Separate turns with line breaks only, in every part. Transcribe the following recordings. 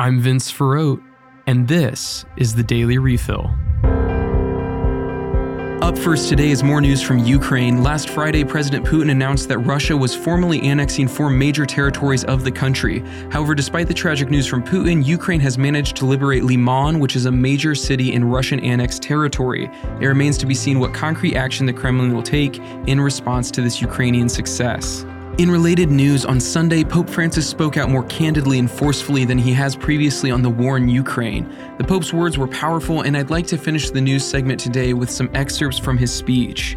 I'm Vince Ferrote, and this is the Daily Refill. Up first today is more news from Ukraine. Last Friday, President Putin announced that Russia was formally annexing four major territories of the country. However, despite the tragic news from Putin, Ukraine has managed to liberate Lyman, which is a major city in Russian annexed territory. It remains to be seen what concrete action the Kremlin will take in response to this Ukrainian success. In related news, on Sunday, Pope Francis spoke out more candidly and forcefully than he has previously on the war in Ukraine. The Pope's words were powerful, and I'd like to finish the news segment today with some excerpts from his speech.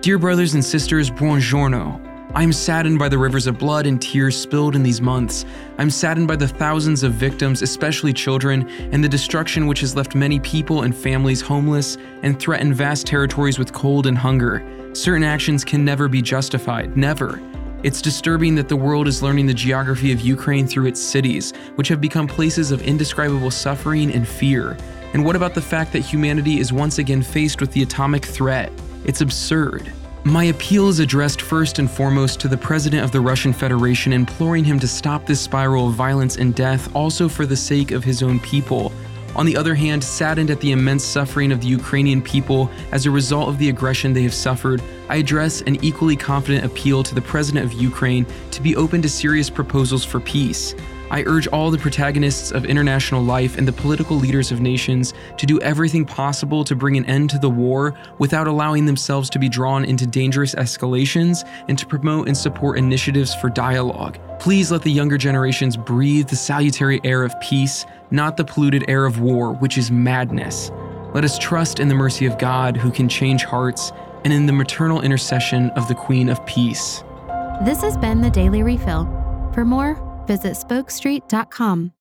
Dear brothers and sisters, buongiorno. I am saddened by the rivers of blood and tears spilled in these months. I'm saddened by the thousands of victims, especially children, and the destruction which has left many people and families homeless and threatened vast territories with cold and hunger. Certain actions can never be justified, never. It's disturbing that the world is learning the geography of Ukraine through its cities, which have become places of indescribable suffering and fear. And what about the fact that humanity is once again faced with the atomic threat? It's absurd. My appeal is addressed first and foremost to the President of the Russian Federation, imploring him to stop this spiral of violence and death, also for the sake of his own people. On the other hand, saddened at the immense suffering of the Ukrainian people as a result of the aggression they have suffered, I address an equally confident appeal to the President of Ukraine to be open to serious proposals for peace. I urge all the protagonists of international life and the political leaders of nations to do everything possible to bring an end to the war without allowing themselves to be drawn into dangerous escalations and to promote and support initiatives for dialogue. Please let the younger generations breathe the salutary air of peace, not the polluted air of war, which is madness. Let us trust in the mercy of God who can change hearts and in the maternal intercession of the Queen of Peace.
This has been the Daily Refill. For more, visit spokestreet.com.